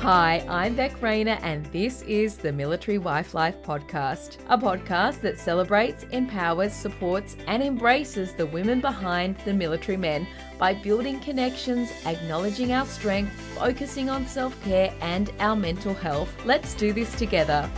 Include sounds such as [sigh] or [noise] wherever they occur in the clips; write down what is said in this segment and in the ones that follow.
Hi, I'm Beck Rayner, and this is the Military Wife Life Podcast, a podcast that celebrates, empowers, supports, and embraces the women behind the military men by building connections, acknowledging our strength, focusing on self care and our mental health. Let's do this together.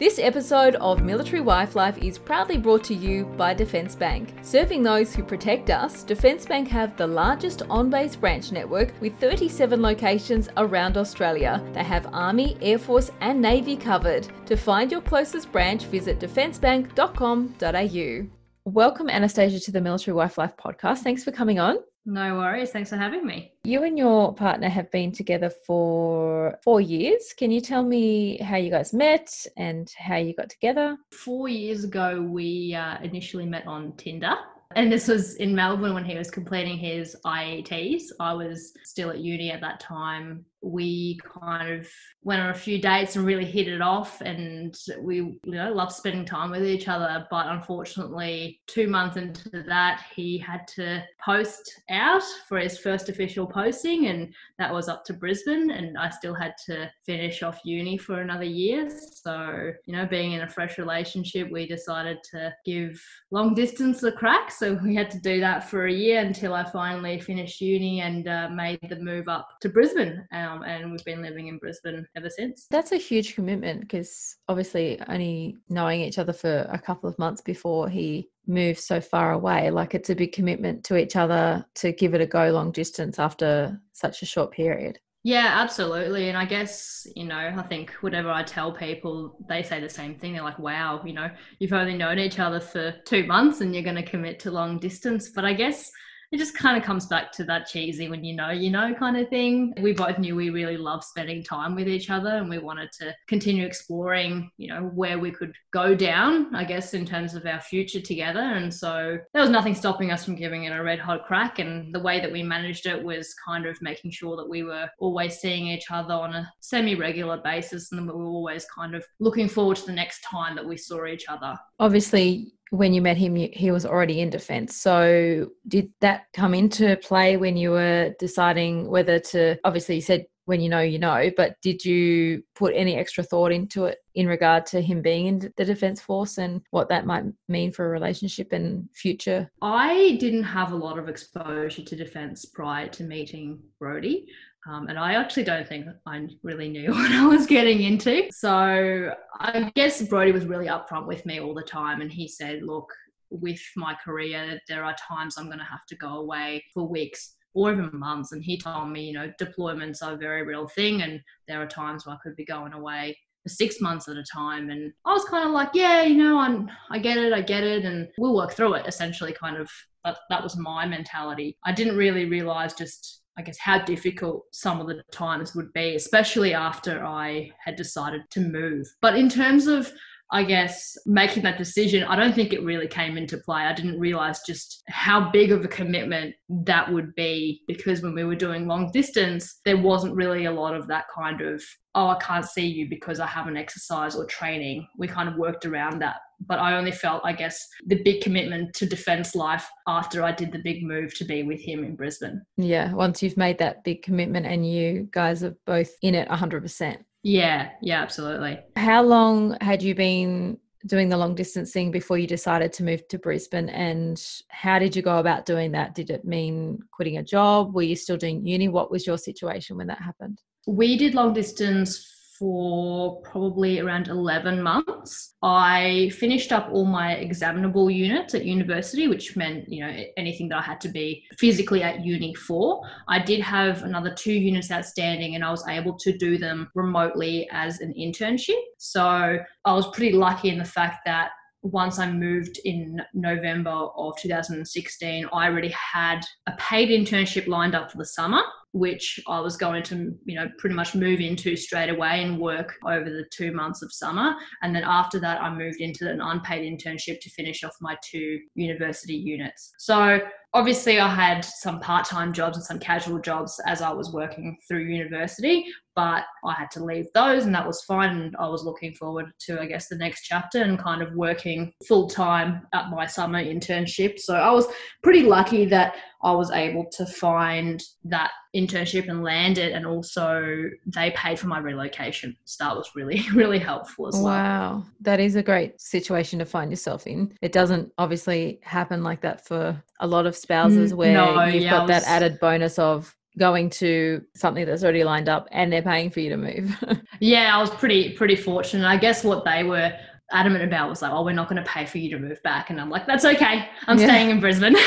This episode of Military Wife Life is proudly brought to you by Defence Bank. Serving those who protect us, Defence Bank have the largest on base branch network with 37 locations around Australia. They have Army, Air Force, and Navy covered. To find your closest branch, visit defencebank.com.au. Welcome, Anastasia, to the Military Wife Life podcast. Thanks for coming on. No worries. Thanks for having me. You and your partner have been together for four years. Can you tell me how you guys met and how you got together? Four years ago, we uh, initially met on Tinder. And this was in Melbourne when he was completing his IETs. I was still at uni at that time we kind of went on a few dates and really hit it off and we you know loved spending time with each other. But unfortunately two months into that he had to post out for his first official posting and that was up to brisbane and i still had to finish off uni for another year. So you know being in a fresh relationship we decided to give long distance a crack. So we had to do that for a year until i finally finished uni and uh, made the move up to brisbane um, um, and we've been living in Brisbane ever since. That's a huge commitment because obviously only knowing each other for a couple of months before he moved so far away, like it's a big commitment to each other to give it a go long distance after such a short period. Yeah, absolutely. And I guess, you know, I think whatever I tell people, they say the same thing. They're like, wow, you know, you've only known each other for two months and you're going to commit to long distance. But I guess it just kind of comes back to that cheesy when you know, you know kind of thing. We both knew we really loved spending time with each other and we wanted to continue exploring, you know, where we could go down, I guess, in terms of our future together. And so there was nothing stopping us from giving it a red hot crack. And the way that we managed it was kind of making sure that we were always seeing each other on a semi regular basis and we were always kind of looking forward to the next time that we saw each other. Obviously, when you met him, he was already in defence. So, did that come into play when you were deciding whether to? Obviously, you said when you know, you know, but did you put any extra thought into it in regard to him being in the Defence Force and what that might mean for a relationship and future? I didn't have a lot of exposure to defence prior to meeting Brody. Um, and I actually don't think I really knew [laughs] what I was getting into. So I guess Brody was really upfront with me all the time. And he said, look, with my career, there are times I'm going to have to go away for weeks or even months. And he told me, you know, deployments are a very real thing. And there are times where I could be going away for six months at a time. And I was kind of like, yeah, you know, I'm, I get it, I get it. And we'll work through it essentially, kind of. That, that was my mentality. I didn't really realize just I guess, how difficult some of the times would be, especially after I had decided to move. But in terms of I guess, making that decision, I don't think it really came into play. I didn't realize just how big of a commitment that would be because when we were doing long distance, there wasn't really a lot of that kind of, oh, I can't see you because I haven't exercised or training. We kind of worked around that. But I only felt, I guess, the big commitment to defense life after I did the big move to be with him in Brisbane. Yeah, once you've made that big commitment and you guys are both in it 100%. Yeah, yeah, absolutely. How long had you been doing the long distance thing before you decided to move to Brisbane? And how did you go about doing that? Did it mean quitting a job? Were you still doing uni? What was your situation when that happened? We did long distance for probably around 11 months. I finished up all my examinable units at university, which meant, you know, anything that I had to be physically at uni for. I did have another two units outstanding and I was able to do them remotely as an internship. So I was pretty lucky in the fact that once I moved in November of 2016, I already had a paid internship lined up for the summer which I was going to, you know, pretty much move into straight away and work over the two months of summer. And then after that, I moved into an unpaid internship to finish off my two university units. So obviously I had some part-time jobs and some casual jobs as I was working through university, but I had to leave those and that was fine. And I was looking forward to, I guess, the next chapter and kind of working full time at my summer internship. So I was pretty lucky that I was able to find that internship and land it. And also they paid for my relocation. So that was really, [laughs] really helpful as well. Wow. That is a great situation to find yourself in. It doesn't obviously happen like that for a lot of spouses where no, you've yeah, got was... that added bonus of going to something that's already lined up and they're paying for you to move. [laughs] yeah, I was pretty pretty fortunate. I guess what they were adamant about was like, oh, we're not going to pay for you to move back. And I'm like, that's okay. I'm yeah. staying in Brisbane. [laughs]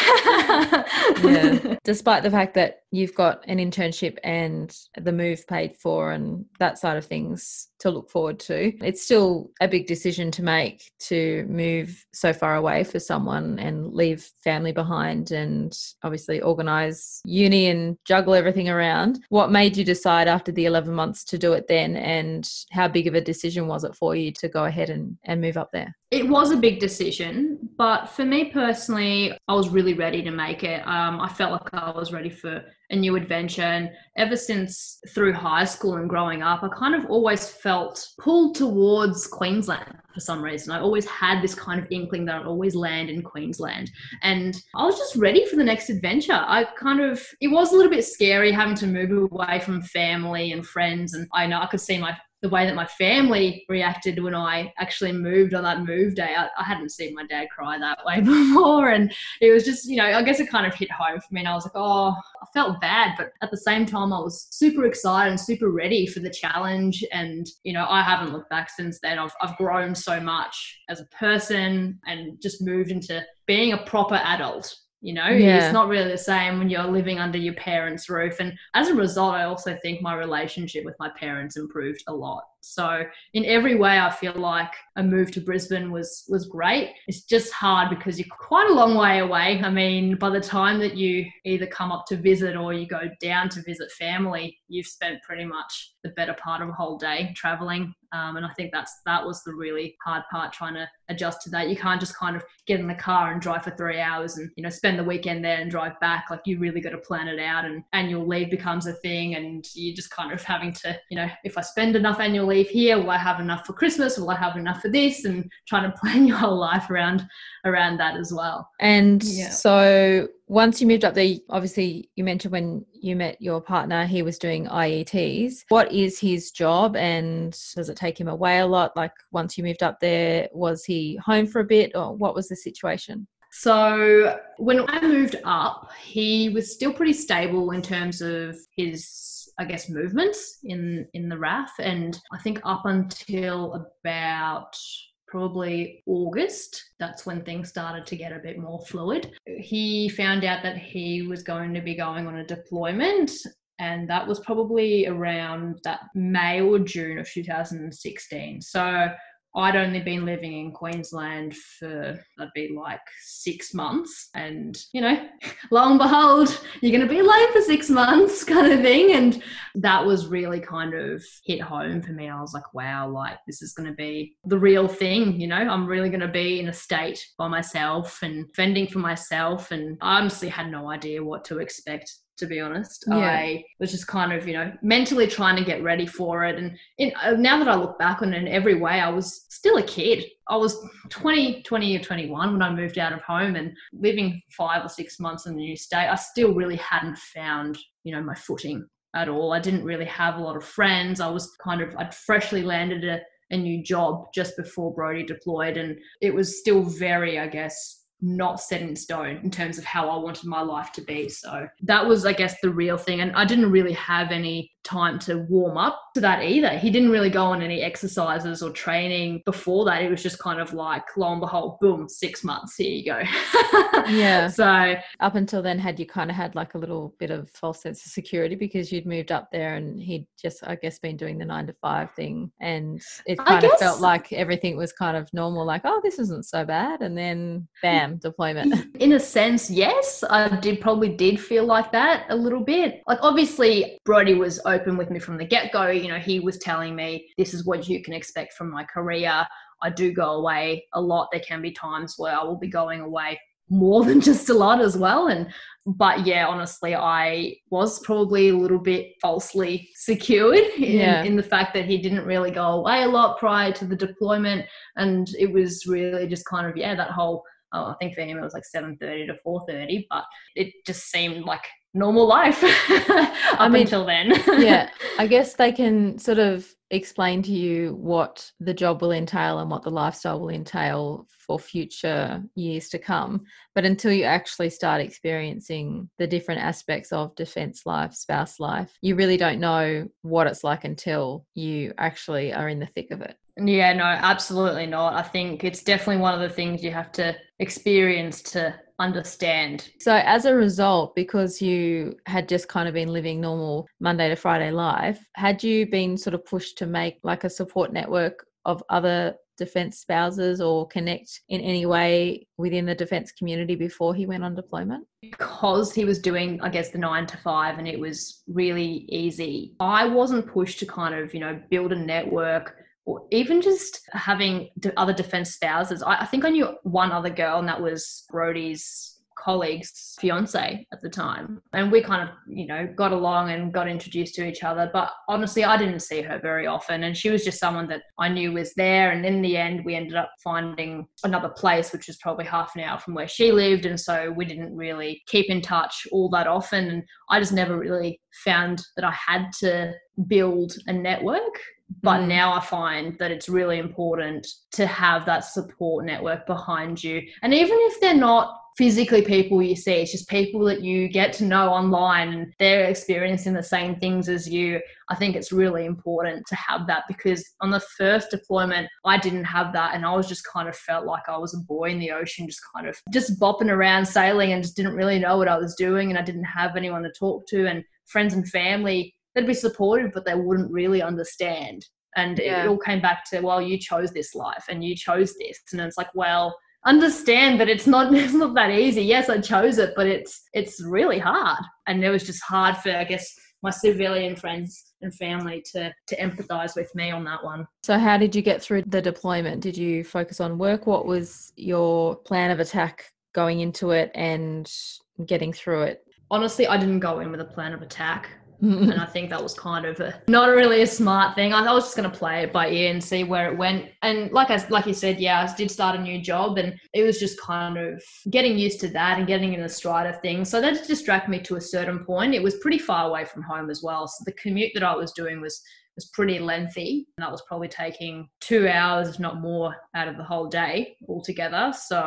[laughs] Despite the fact that you've got an internship and the move paid for and that side of things to look forward to, it's still a big decision to make to move so far away for someone and leave family behind and obviously organize uni and juggle everything around. What made you decide after the 11 months to do it then? And how big of a decision was it for you to go ahead and, and move up there? It was a big decision, but for me personally, I was really ready to make it. Um, I felt like I was ready for a new adventure. And ever since through high school and growing up, I kind of always felt pulled towards Queensland for some reason. I always had this kind of inkling that I'd always land in Queensland. And I was just ready for the next adventure. I kind of, it was a little bit scary having to move away from family and friends. And I know I could see my the way that my family reacted when I actually moved on that move day. I, I, hadn't seen my dad cry that way [laughs] before. And it was just, you know, I guess it kind of hit home for me. And I was like, oh, I felt bad. But at the same time, I was super excited and super ready for the challenge. And, you know, I haven't looked back since then. I've, I've grown so much as a person and just moved into being a proper adult you know yeah. it's not really the same when you're living under your parents roof and as a result i also think my relationship with my parents improved a lot so in every way i feel like a move to brisbane was was great it's just hard because you're quite a long way away i mean by the time that you either come up to visit or you go down to visit family you've spent pretty much the better part of a whole day traveling um, and I think that's that was the really hard part trying to adjust to that. You can't just kind of get in the car and drive for three hours and you know spend the weekend there and drive back. Like you really got to plan it out, and annual leave becomes a thing, and you're just kind of having to you know if I spend enough annual leave here, will I have enough for Christmas? Will I have enough for this? And trying to plan [laughs] your whole life around around that as well. And yeah. so once you moved up there, obviously you mentioned when you met your partner, he was doing IETs. What is his job and does it take him away a lot? Like once you moved up there, was he home for a bit or what was the situation? So when I moved up, he was still pretty stable in terms of his, I guess, movements in in the RAAF, and I think up until about probably August. That's when things started to get a bit more fluid. He found out that he was going to be going on a deployment and that was probably around that May or June of 2016. So I'd only been living in Queensland for I'd be like six months, and you know, [laughs] lo and behold, you're going to be away for six months, [laughs] kind of thing. And that was really kind of hit home for me. I was like, wow, like this is going to be the real thing. You know, I'm really going to be in a state by myself and fending for myself, and I honestly had no idea what to expect to be honest. Yeah. I was just kind of, you know, mentally trying to get ready for it. And in, uh, now that I look back on it in every way, I was still a kid. I was 20, 20 or 21 when I moved out of home and living five or six months in the new state. I still really hadn't found, you know, my footing at all. I didn't really have a lot of friends. I was kind of, I'd freshly landed a, a new job just before Brody deployed. And it was still very, I guess, not set in stone in terms of how I wanted my life to be. So that was, I guess, the real thing. And I didn't really have any time to warm up to that either. He didn't really go on any exercises or training before that. It was just kind of like, lo and behold, boom, six months, here you go. [laughs] yeah. So up until then, had you kind of had like a little bit of false sense of security because you'd moved up there and he'd just, I guess, been doing the nine to five thing. And it kind of felt like everything was kind of normal, like, oh, this isn't so bad. And then bam, mm. deployment. Mm, in a sense, yes. I did probably did feel like that a little bit. Like obviously Brody was open with me from the get go. You know, he was telling me this is what you can expect from my career. I do go away a lot. There can be times where I will be going away more [laughs] than just a lot as well. And but yeah, honestly, I was probably a little bit falsely [laughs] secured in, yeah. in the fact that he didn't really go away a lot prior to the deployment, and it was really just kind of yeah that whole. Oh, I think for him it was like seven thirty to four thirty, but it just seemed like normal life [laughs] up I mean, until then. yeah, [laughs] I guess they can sort of explain to you what the job will entail and what the lifestyle will entail for future years to come. But until you actually start experiencing the different aspects of defense life, spouse life, you really don't know what it's like until you actually are in the thick of it. Yeah, no, absolutely not. I think it's definitely one of the things you have to experience to understand. So, as a result, because you had just kind of been living normal Monday to Friday life, had you been sort of pushed to make like a support network of other defense spouses or connect in any way within the defense community before he went on deployment? Because he was doing, I guess, the nine to five and it was really easy. I wasn't pushed to kind of, you know, build a network or even just having other defense spouses. I, think I knew one other girl, and that was Brody's colleague's fiance at the time. And we kind of, you know, got along and got introduced to each other. But honestly, I didn't see her very often. And she was just someone that I knew was there. And in the end, we ended up finding another place, which was probably half an hour from where she lived. And so we didn't really keep in touch all that often. And I just never really found that I had to build a network but mm. now I find that it's really important to have that support network behind you. And even if they're not physically people you see, it's just people that you get to know online and they're experiencing the same things as you. I think it's really important to have that because on the first deployment, I didn't have that. And I was just kind of felt like I was a buoy in the ocean, just kind of just bopping around sailing and just didn't really know what I was doing. And I didn't have anyone to talk to. And friends and family they'd be supportive, but they wouldn't really understand. And yeah. it all came back to, well, you chose this life and you chose this. And it's like, well, understand that it's not [laughs] it's not that easy. Yes, I chose it, but it's it's really hard. And it was just hard for I guess my civilian friends and family to to empathize with me on that one. So how did you get through the deployment? Did you focus on work? What was your plan of attack going into it and getting through it? Honestly, I didn't go in with a plan of attack and I think that was kind of a, not really a smart thing. I, I was just going to play it by ear and see where it went. And like I like you said, yeah, I did start a new job, and it was just kind of getting used to that and getting in the stride of things. So that distracted me to a certain point. It was pretty far away from home as well, so the commute that I was doing was was pretty lengthy. And that was probably taking two hours, if not more, out of the whole day altogether. So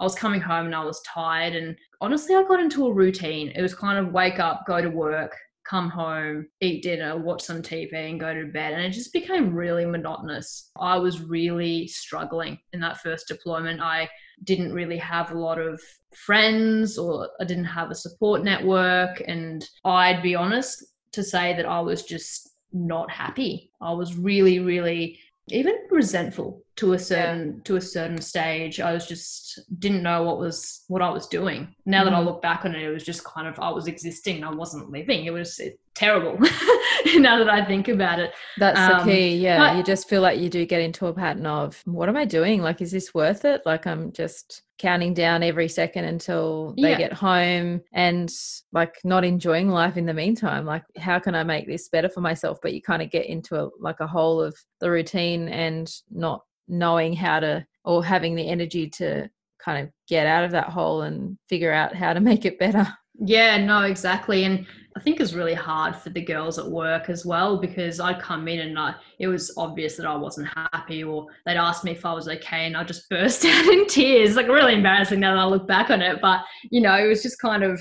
I was coming home and I was tired. And honestly, I got into a routine. It was kind of wake up, go to work, come home, eat dinner, watch some TV, and go to bed. And it just became really monotonous. I was really struggling in that first deployment. I didn't really have a lot of friends or I didn't have a support network. And I'd be honest to say that I was just not happy. I was really, really even resentful to a certain yeah. to a certain stage i was just didn't know what was what i was doing now mm. that i mm-hmm. look back on it it was just kind of i was existing i wasn't living it was it, terrible [laughs] now that i think about it that's um, the key yeah but, you just feel like you do get into a pattern of what am i doing like is this worth it like i'm just counting down every second until they yeah. get home and like not enjoying life in the meantime like how can i make this better for myself but you kind of get into a like a hole of the routine and not knowing how to or having the energy to kind of get out of that hole and figure out how to [laughs] make it better. Yeah, no, exactly. And I think it's really hard for the girls at work as well because I'd come in and I, it was obvious that I wasn't happy, or they'd ask me if I was okay, and I just [laughs] burst out in tears. Like really embarrassing now that I look back on it, but you know, it was just kind of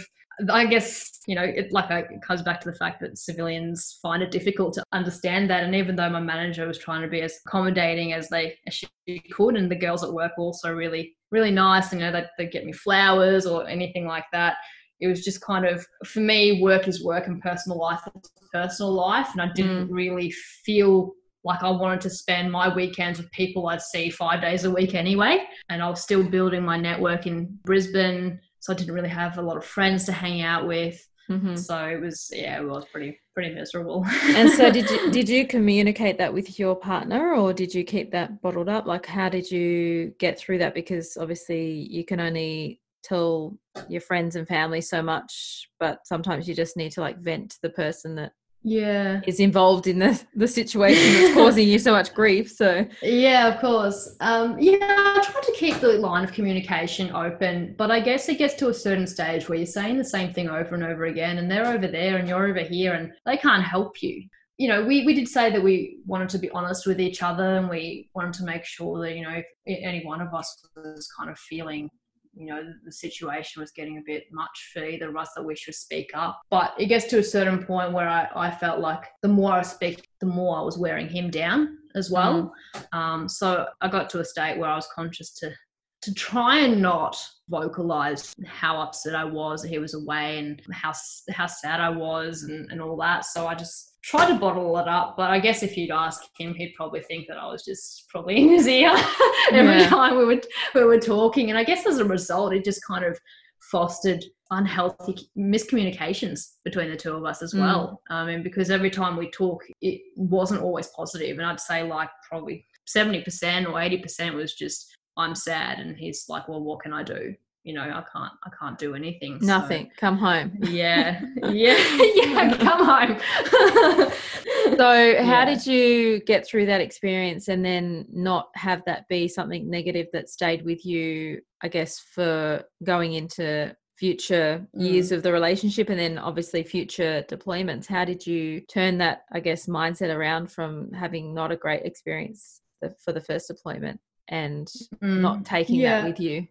I guess you know, it like it comes back to the fact that civilians find it difficult to understand that. And even though my manager was trying to be as accommodating as they as she could, and the girls at work were also really really nice, you know, they they get me flowers or anything like that. It was just kind of for me, work is work and personal life is personal life, and I didn't mm. really feel like I wanted to spend my weekends with people I'd see five days a week anyway. And I was still building my network in Brisbane so I didn't really have a lot of friends to hang out with. Mm-hmm. So it was yeah, it was pretty pretty miserable. and so [laughs] did you did you communicate that with your partner or did you keep that bottled up? Like how did you get through that? Because obviously you can only tell your friends and family so much, but sometimes you just need to like vent to the person that yeah. is involved in the the situation that's causing you so much grief so. Yeah of course. Um yeah i try to keep the line of communication open but i guess it gets to a certain stage where you're saying the same thing over and over again and they're over there and you're over here and they can't help you. You know we, we did say that we wanted to be honest with each other and we wanted to make sure that you know if any one of us was kind of feeling you know the situation was getting a bit much for either of us that we should speak up but it gets to a certain point where i, I felt like the more i speak the more i was wearing him down as well mm. um, so i got to a state where i was conscious to to try and not vocalize how upset I was that he was away and how how sad I was and, and all that. So I just tried to bottle it up. But I guess if you'd ask him, he'd probably think that I was just probably [laughs] in his ear every yeah. time we were we were talking. And I guess as a result, it just kind of fostered unhealthy miscommunications between the two of us as mm. well. Mm. I mean, because every time we talk, it wasn't always positive, and I'd say like probably seventy percent or eighty percent was just I'm sad, and he's like, well, what can I do? You know, I can't, I can't do anything. Nothing. So, come home. Yeah, [laughs] yeah, [laughs] yeah. Come home. [laughs] so, how yeah. did you get through that experience, and then not have that be something negative that stayed with you? I guess for going into future years mm. of the relationship and then obviously future deployments how did you turn that i guess mindset around from having not a great experience for the first deployment and mm. not taking yeah. that with you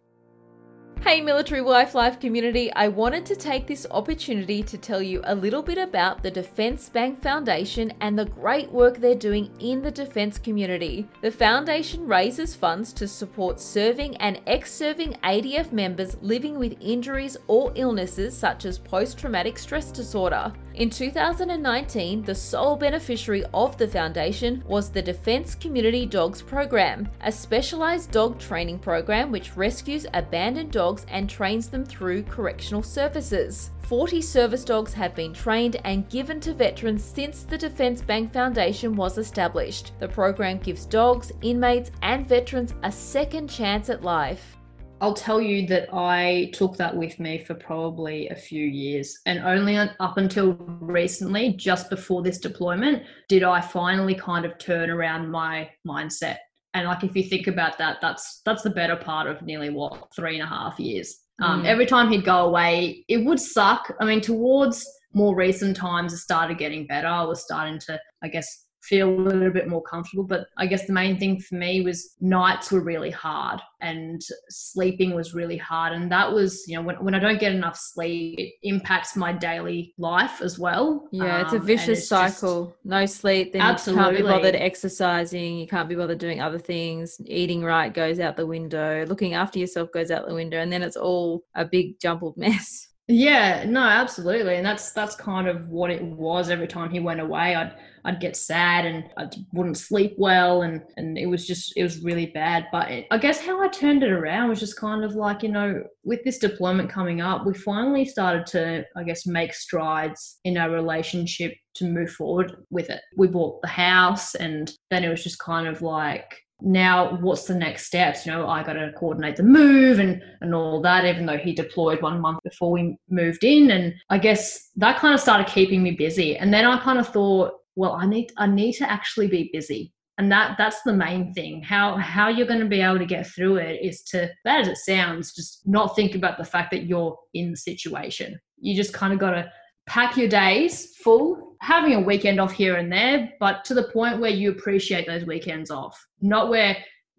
Hey, Military Wife Life community, I wanted to take this opportunity to tell you a little bit about the Defence Bank Foundation and the great work they're doing in the defence community. The foundation raises funds to support serving and ex serving ADF members living with injuries or illnesses such as post traumatic stress disorder. In 2019, the sole beneficiary of the foundation was the Defence Community Dogs Program, a specialised dog training program which rescues abandoned dogs dogs and trains them through correctional services. 40 service dogs have been trained and given to veterans since the Defence Bank Foundation was established. The program gives dogs, inmates, and veterans a second chance at life. I'll tell you that I took that with me for probably a few years. And only up until recently, just before this deployment, did I finally kind of turn around my mindset and like if you think about that that's that's the better part of nearly what three and a half years. Um, mm. every time he'd go away it would suck. I mean towards more recent times it started getting better. I was starting to i guess feel a little bit more comfortable. But I guess the main thing for me was nights were really hard and sleeping was really hard. And that was, you know, when, when I don't get enough sleep, it impacts my daily life as well. Yeah, um, it's a um, vicious it's cycle. Just, no sleep, then absolutely. you can't be bothered exercising, you can't be bothered doing other things. Eating right goes out the window, looking after yourself goes out the window, and then it's all a big jumbled mess. Yeah, no, absolutely. And that's that's kind of what it was every time he went away. I'd I'd get sad and I wouldn't sleep well, and and it was just it was really bad. But it, I guess how I turned it around was just kind of like you know with this deployment coming up, we finally started to I guess make strides in our relationship to move forward with it. We bought the house, and then it was just kind of like now what's the next steps you know i got to coordinate the move and and all that even though he deployed one month before we moved in and i guess that kind of started keeping me busy and then i kind of thought well i need i need to actually be busy. And that that's the main thing. How how you're going to be able to get through it is to bad as it sounds just not think about the fact that you're in the situation. You just kind of got to pack your days full having a weekend off here and there but to the point where you appreciate those weekends off. Not where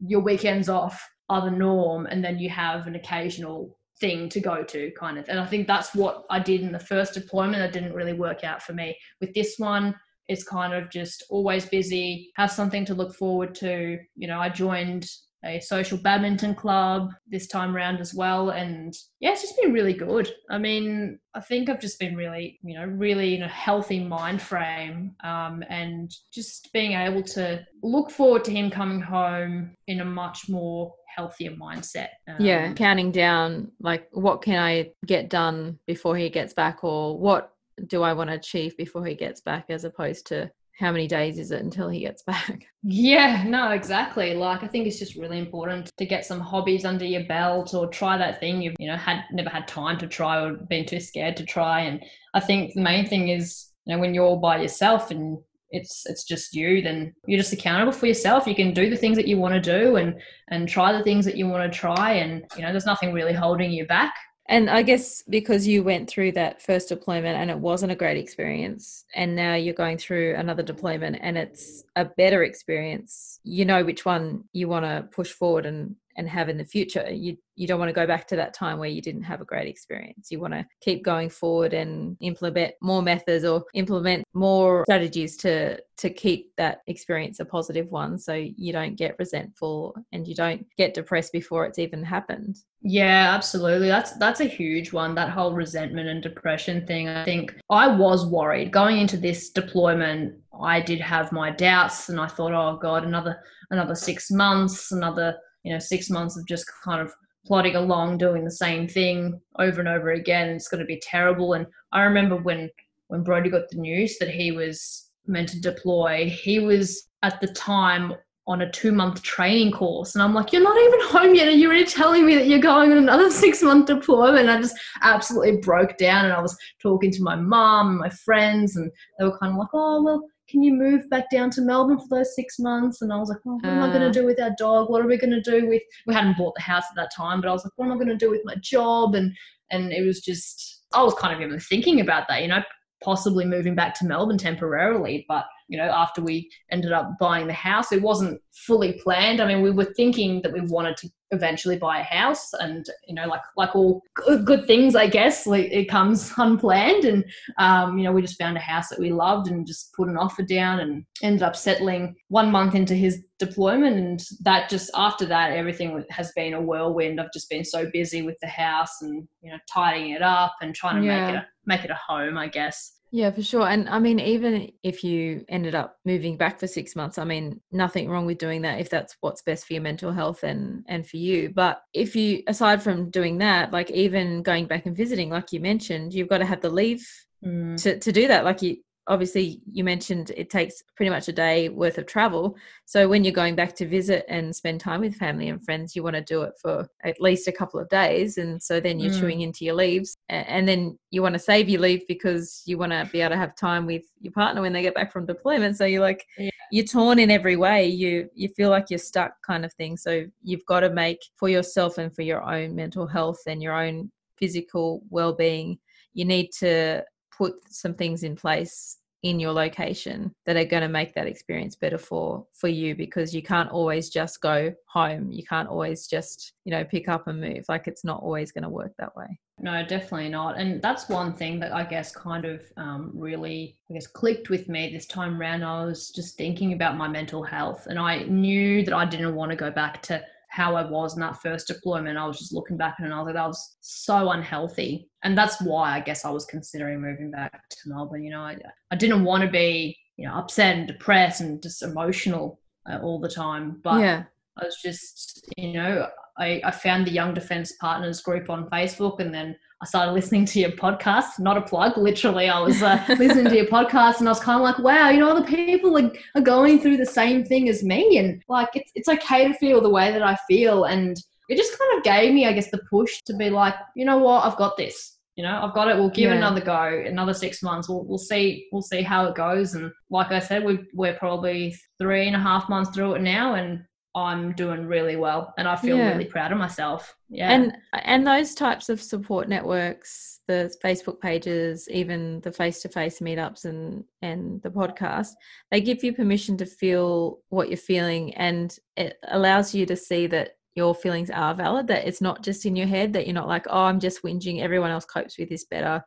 your weekends off are the norm and then you have an occasional thing to go to kind of. And i think that's what i did in the first deployment that didn't really work out for me. With this one it's kind of just always busy, have something to look forward to. You know, I joined a social badminton club this time around as well. And yeah, it's just been really good. I mean, I think I've just been really, you know, really in a healthy mind frame um, and just being able to look forward to him coming home in a much more healthier mindset. Um, yeah, counting down like what can I get done before he gets back or what do I want to achieve before he gets back, as opposed to how many days is it until he gets [laughs] back? Yeah, no, exactly. Like I think it's just really important to get some hobbies under your belt or try that thing you've you know had never had time to try or been too scared to try. And I think the main thing is you know when you're all by yourself and it's it's just you then you're just accountable for yourself you can do the things that you want to do and and try the things that you want to try and you know there's nothing really holding you back and I guess because you went through that first deployment and it wasn't a great experience, and now you're going through another deployment and it's a better experience, you know which one you want to push forward and and have in the future. You you don't want to go back to that time where you didn't have a great experience. You want to keep going forward and implement more methods or implement more strategies to to keep that experience a positive one so you don't get resentful and you don't get depressed before it's even happened. Yeah, absolutely. That's that's a huge one. That whole resentment and depression thing. I think I was worried going into this deployment. I did have my doubts, and I thought, oh god, another another six months, another you know six months of just kind of plodding along doing the same thing over and over again it's going to be terrible. And i remember when when brody got the news that he was meant to deploy he was at the time on a two month training course. And i'm like you're not even home yet. And you're telling me that you're going on another [laughs] six month deployment? And i just absolutely broke down and i was talking to my mom and my friends and they were kind of like oh well can you move back down to Melbourne for those six months? And I was like, what am I going to uh. do with our dog? What are we going to do with, we hadn't bought the house at that time, but I was like, what am I going to do with my job? And, and it was just, I was kind of even thinking about that, you know, possibly moving back to Melbourne temporarily, but you know, after we ended up buying the house, it wasn't fully planned. I mean, we were thinking that we wanted to eventually buy a house, and you know, like like all good things, I guess, like it comes [laughs] unplanned. And um, you know, we just found a house that we loved and just put an offer down, and ended up settling one month into his deployment. And that just after that, everything has been a whirlwind. I've just been so busy with the house and you know, tidying it up and trying to yeah. make it a, make it a home, I guess. Yeah, for sure. And I mean, even if you ended up moving back for six months, I mean, nothing wrong with doing that if that's what's best for your mental health and and for you. But if you, aside from doing that, like even going back and visiting, like you mentioned, you've got to have the leave mm. to to do that. Like you, obviously you mentioned it takes pretty much a day worth of travel so when you're going back to visit and spend time with family and friends you want to do it for at least a couple of days and so then you're mm. chewing into your leaves and then you want to save your leave because you want to be able to have time with your partner when they get back from deployment so you're like yeah. you're torn in every way you you feel like you're stuck kind of thing so you've got to make for yourself and for your own mental health and your own physical well-being you need to put some things in place in your location that are going to make that experience better for for you because you can't always just go home. You can't always just you know pick up and move. Like it's not always going to work that way. No definitely not. And that's one thing that i guess kind of um, really i guess clicked with me this time around i was just thinking about my mental health and i knew that i didn't want to go back to how I was in that first deployment. I was just looking back and I was like, that was so unhealthy. And that's why I guess I was considering moving back to Melbourne. You know, I, I didn't want to be, you know, upset and depressed and just emotional uh, all the time. But yeah. I was just, you know, I, I found the Young Defence Partners group on Facebook and then I started listening to your podcast, not a plug, literally. I was uh, [laughs] listening to your podcast and I was kind of like, wow, you know, other people are, are going through the same thing as me. And like, it's, it's okay to feel the way that I feel. And it just kind of gave me, I guess, the push to be like, you know what, I've got this. You know, I've got it. We'll give yeah. another go. Another six months. We'll, we'll see. We'll see how it goes. And like I said, we we're probably three and a half months through it now, and I'm doing really well and I feel yeah. really proud of myself. Yeah. And and those types of support networks, the Facebook pages, even the face-to-face meetups and and the podcast, they give you permission to feel what you're feeling and it allows you to see that your feelings are valid that it's not just in your head that you're not like oh i'm just whinging everyone else copes with this better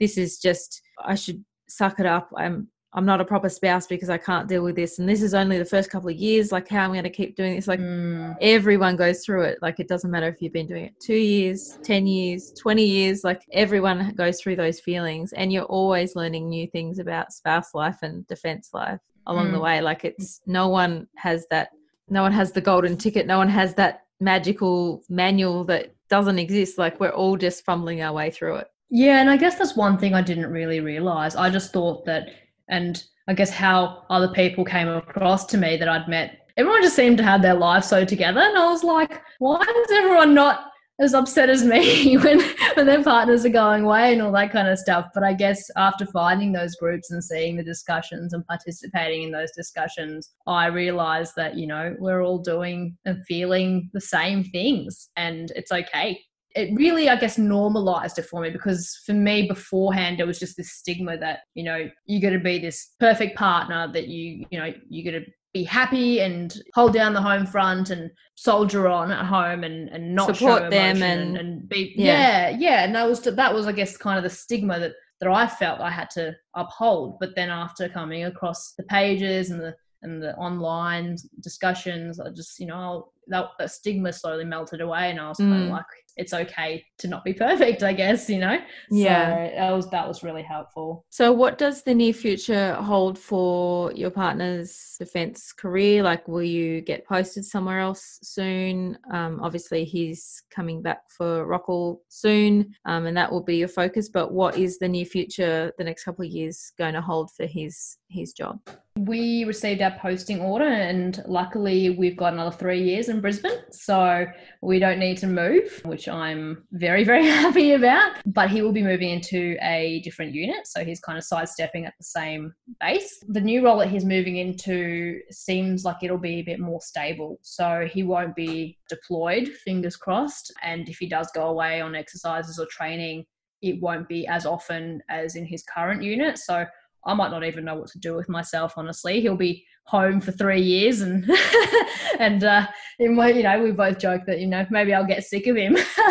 this is just i should suck it up i'm I'm not a proper spouse because I can't deal with this. And this is only the first couple of years. Like, how am I going to keep doing this? Like, mm. everyone goes through it. Like, it doesn't matter if you've been doing it two years, 10 years, 20 years. Like, everyone goes through those feelings. And you're always learning new things about spouse life and defense life along mm. the way. Like, it's no one has that, no one has the golden ticket. No one has that magical manual that doesn't exist. Like, we're all just fumbling our way through it. Yeah. And I guess that's one thing I didn't really realize. I just thought that and I guess how other people came across to me that I'd met. Everyone just seemed to have their lives so together. And I was like, why is everyone not as upset as me [laughs] when when their partners are going away and all that kind of stuff. But I guess after finding those groups and seeing the discussions and participating in those discussions, I realized that you know we're all doing and feeling the same things, and it's okay. It really, I guess, normalized it for me because for me beforehand, it was just this stigma that you know you got to be this perfect partner that you you know you got to be happy and hold down the home front and soldier on at home and, and not support them and, and, and be yeah. yeah yeah and that was that was I guess kind of the stigma that that I felt I had to uphold but then after coming across the pages and the and the online discussions I just you know that, that stigma slowly melted away and I was mm. like it's okay to not be [laughs] perfect, I guess, you know? Yeah. So that was that was really helpful. So what does the near future hold for your partner's defense career? Like will you get posted somewhere else soon? Um, obviously he's coming back for Rockall soon, um, and that will be your focus. But what is the near future, the next couple of years going to hold for his his job? We received our posting order, and luckily, we've got another three years in Brisbane. So we don't need to move, which I'm very, very [laughs] happy about. But he will be moving into a different unit. So he's kind of sidestepping at the same base. The new role that he's moving into seems like it'll be a bit more stable. So he won't be deployed, fingers crossed. And if he does go away on exercises or training, it won't be as often as in his current unit. So I might not even know what to do with myself. Honestly, he'll be home for three years, and [laughs] and uh, you know we both joke that you know maybe I'll get sick of him. [laughs]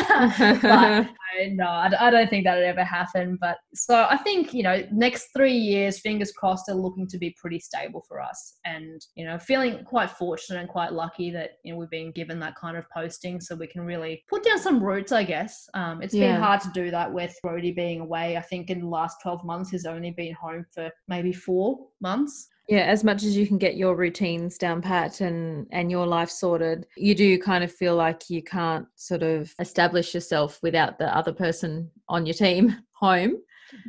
but [laughs] no, I don't think that'll ever happen. But so I think you know next three years, fingers crossed, are looking to be pretty stable for us, and you know feeling quite fortunate and quite lucky that you know we've been given that kind of posting, so we can really put down some roots. I guess um, it's yeah. been hard to do that with Brody being away. I think in the last twelve months, he's only been home for maybe four months yeah as much as you can get your routines down pat and and your life sorted you do kind of feel like you can't sort of establish yourself without the other person on your team [laughs] home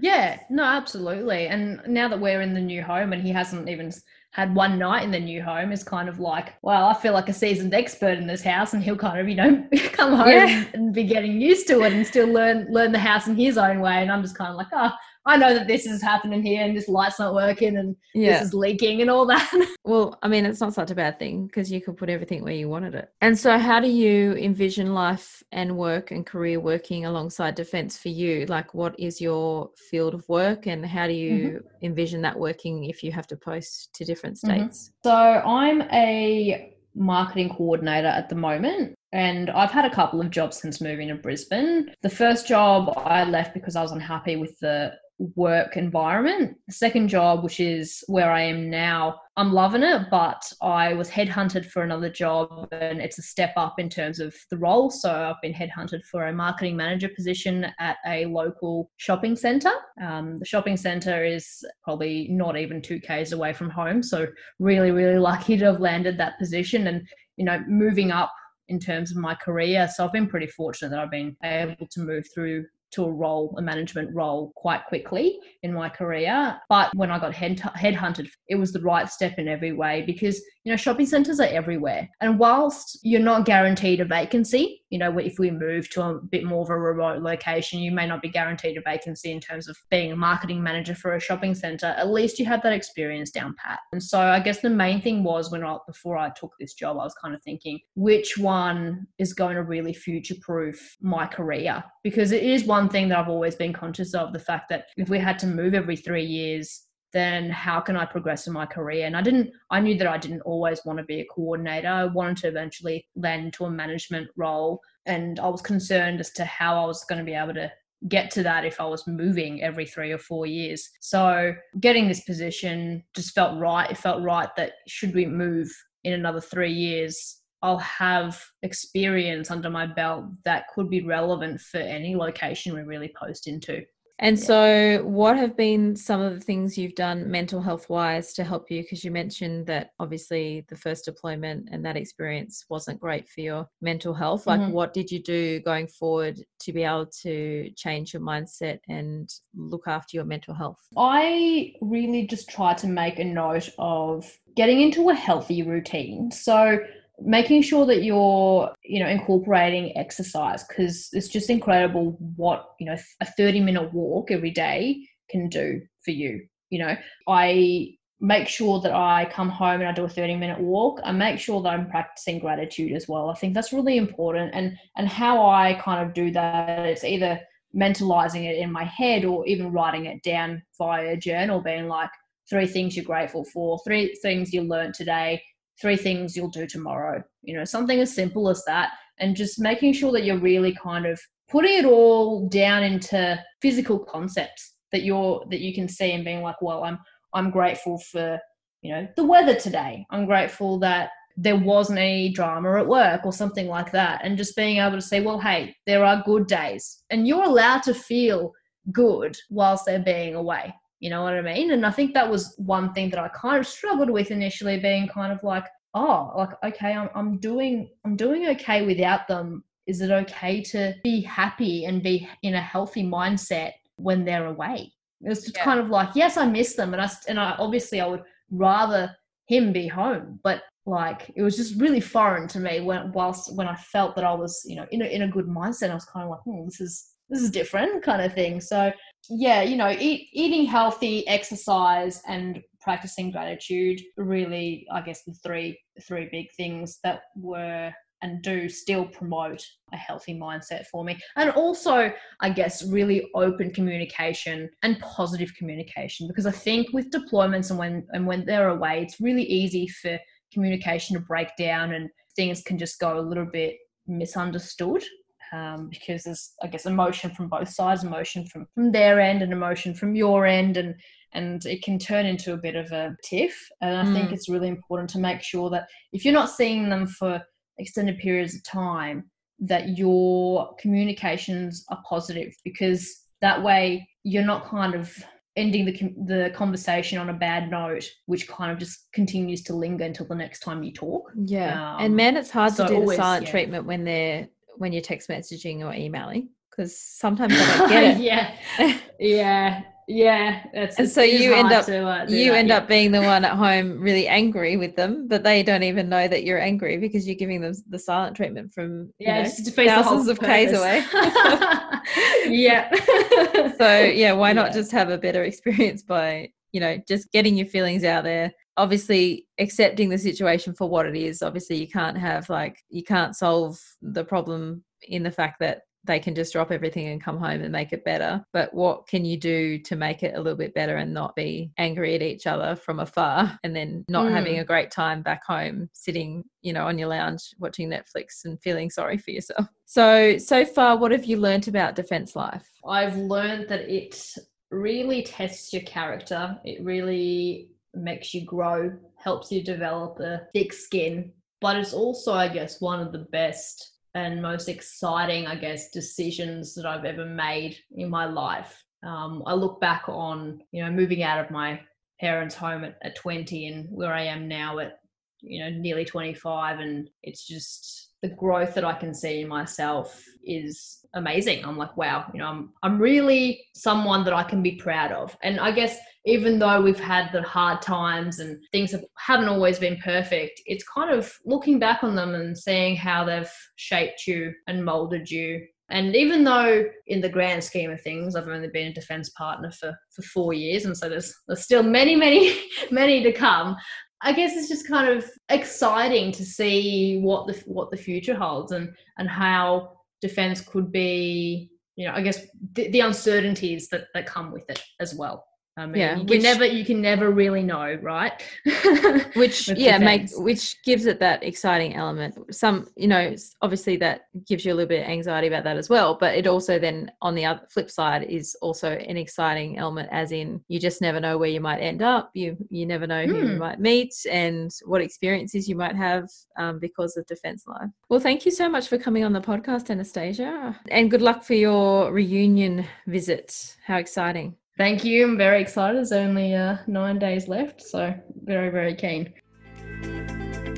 yeah no absolutely and now that we're in the new home and he hasn't even had one night in the new home is kind of like, well, I feel like a seasoned expert in this house, and he'll kind of, you know, [laughs] come home yeah. and be getting used to it and still learn learn the house in his own way. And I'm just kind of like, oh, I know that this is happening here and this light's not working and yeah. this is leaking and all that. [laughs] well, I mean, it's not such a bad thing because you could put everything where you wanted it. And so, how do you envision life and work and career working alongside defense for you? Like, what is your field of work and how do you mm-hmm. envision that working if you have to post to different mm-hmm. states? Mm-hmm. So, I'm a marketing coordinator at the moment. And I've had a couple of jobs since moving to Brisbane. The first job I left because I was unhappy with the work environment. Second job, which is where I am now, I'm loving it, but I was headhunted for another job and it's a step up in terms of the role. So I've been headhunted for a marketing manager position at a local shopping centre. Um, the shopping centre is probably not even two Ks away from home. So really, really [laughs] lucky to have landed that position and, you know, moving up in terms of my career. So I've been pretty fortunate that I've been able to move through to a role, a management role, quite quickly in my career. But when I got head headhunted, it was the right step in every way because you know shopping centres are everywhere, and whilst you're not guaranteed a vacancy, you know if we move to a bit more of a remote location, you may not be guaranteed a vacancy in terms of being a marketing manager for a shopping centre. At least you have that experience down pat. And so I guess the main thing was when I before I took this job, I was kind of thinking which one is going to really future proof my career because it is one thing that I've always been conscious of the fact that if we had to move every three years, then how can I progress in my career? And I didn't, I knew that I didn't always want to be a coordinator. I wanted to eventually land to a management role. And I was concerned as to how I was going to be able to get to that if I was moving every three or four years. So getting this position just felt right. It felt right that should we move in another three years, I'll have experience under my belt that could be relevant for any location we really post into. And so, what have been some of the things you've done mental health wise to help you? Because you mentioned that obviously the first deployment and that experience wasn't great for your mental health. Like, Mhm. what did you do going forward to be able to change your mindset and look after your mental health? I really just try to make a note of getting into a healthy routine. So making sure that you're, you know, incorporating exercise because it's just incredible what, you know, a 30 minute walk every day can do for you. You know, I make sure that I come home and I do a 30 minute walk. I make sure that I'm practicing gratitude as well. I think that's really important. And and how I kind of do that, it's either mentalizing it in my head or even writing it down via a journal, being like three things you're grateful for, three things you learned today, three things you'll do tomorrow. You know, something as simple as that. And just making sure that you're really kind of putting it all down into physical concepts that you're that you can see and being like, well, I'm I'm grateful for, you know, the weather today. I'm grateful that there wasn't any drama at work or something like that. And just being able to say, well, hey, there are good days. And you're allowed to feel good whilst they're being away. You know what I mean? And I think that was one thing that I kind of struggled with initially, being kind of like, oh, like, okay, I'm, I'm doing I'm doing okay without them. Is it okay to be happy and be in a healthy mindset when they're away? It was just Yeah. kind of like, yes, I miss them, and I and I obviously I would rather him be home, but like it was just really foreign to me when whilst when I felt that I was you know in a in a good mindset, I was kind of like, hmm, this is this is different kind of thing. So yeah, you know, eat, eating healthy, exercise, and practicing gratitude really, I guess, the three three big things that were and do still promote a healthy mindset for me. And also, I guess, really open communication and positive communication because I think with deployments and when and when they're away, it's really easy for communication to break down and things can just go a little bit misunderstood um, because there's I guess emotion from both sides, emotion from from their end and emotion from your end, and and it can turn into a bit of a tiff. And I think Mm. it's really important to make sure that if you're not seeing them for extended periods of time, that your communications are positive because that way you're not kind of ending the the conversation on a bad note, which kind of just continues to linger until the next time you talk. Yeah. Um, and man, it's hard so to do the always- silent yeah. treatment when they're when you're text messaging or emailing because sometimes I don't get [laughs] it. [laughs] yeah, yeah, yeah. It's, And so you end up- to, uh, you that, end yeah. up being the one at home really angry with them, but they don't even know that you're angry because you're giving them the silent treatment from you yeah, know, just to face thousands of k's away. [laughs] yeah. so yeah, why not Yeah. just have a better experience by you know just getting your feelings out there? Obviously, accepting the situation for what it is. Obviously, you can't have like you can't solve the problem in the fact that they can just drop everything and come home and make it better. But what can you do to make it a little bit better and not be angry at each other from afar and then not having Mm. a great time back home, sitting, you know, on your lounge watching Netflix and feeling sorry for yourself? [laughs] So, so far, what have you learnt about defense life? I've learned that it really tests your character. It really makes you grow, helps you develop a thick skin. But it's also, I guess, one of the best and most exciting, I guess, decisions that I've ever made in my life. Um, I look back on, you know, moving out of my parents' home at, at 20 and where I am now at, you know, nearly 25. And it's just the growth that I can see in myself is amazing. I'm like, wow, you know, I'm I'm really someone that I can be proud of. And I guess even though we've had the hard times and things have, haven't always been perfect, it's kind of looking back on them and seeing how they've shaped you and molded you. And even though in the grand scheme of things, I've only been a defense partner for, for four years, and so there's, there's still many, many, [laughs] many to come. I guess it's just kind of exciting to see what the what the future holds and and how defense could be, you know, I guess the, the uncertainties that, that come with it as well. I mean, yeah, you can which, never you can never really know, right? [laughs] which yeah, make which gives it that exciting element. Some, you know, obviously that gives you a little bit of anxiety about that as well, but it also then on the other flip side is also an exciting element as in you just never know where you might end up. You you never know who mm. you hmm. might meet and what experiences you might have um, because of Defence Live. Well, thank you so much for coming on the podcast, Anastasia, and good luck for your reunion visit. How exciting! Thank you. I'm very excited. There's only uh, nine days left, so very, very keen.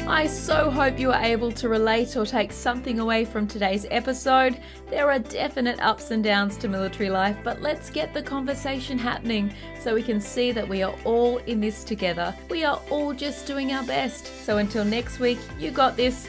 I so hope you are able to relate or take something away from today's episode. There are definite ups and downs to military life, but let's get the conversation happening so we can see that we are all in this together. We are all just doing our best. So until next week, you got this.